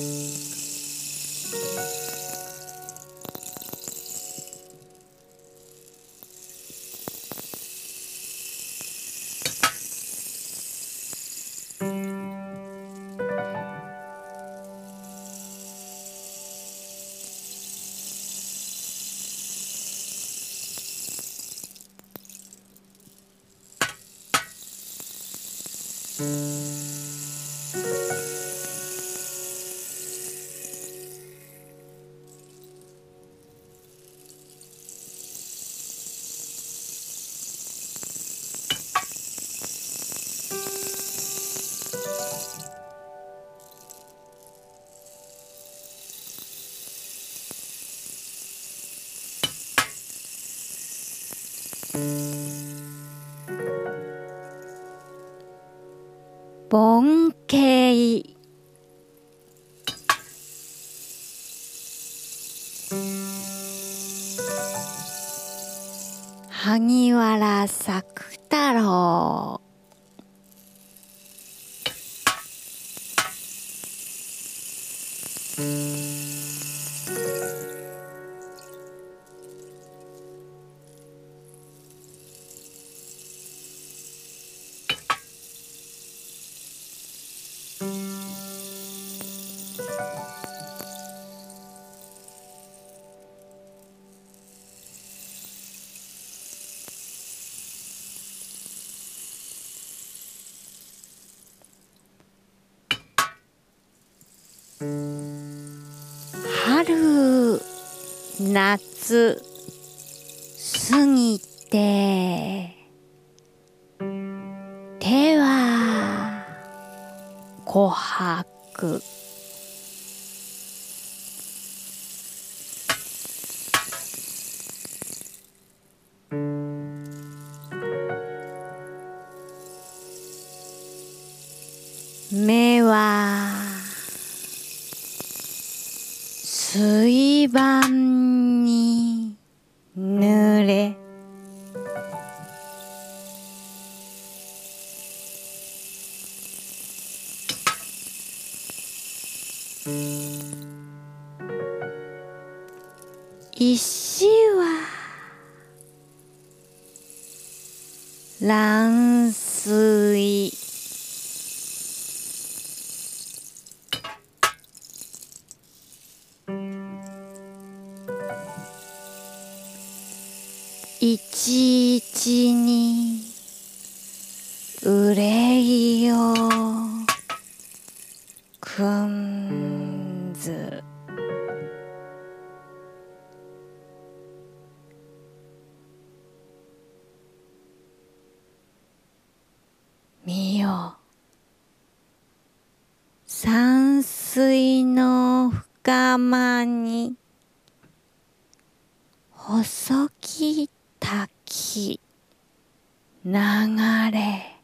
Thank mm -hmm. you. 盆景萩原作太郎。夏過ぎて。手は琥珀。水盤に濡れ。石は乱ちいちに憂いをくんず。見よ。山水の深間に細き滝流れ。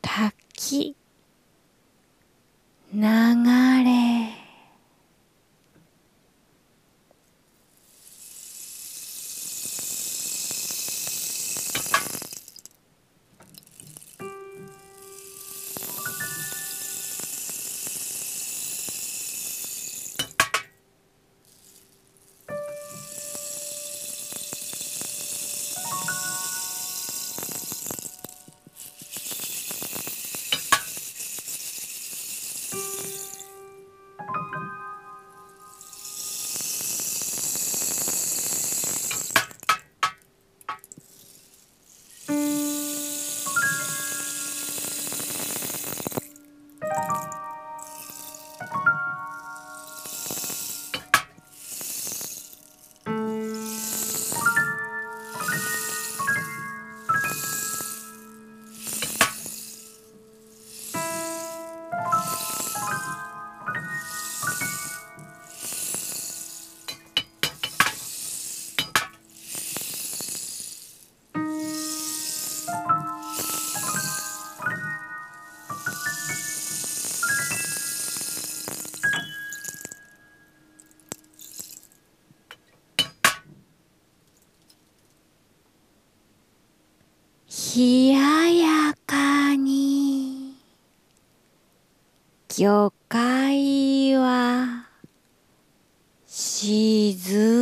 滝流れ。冷ややかに。魚介は沈む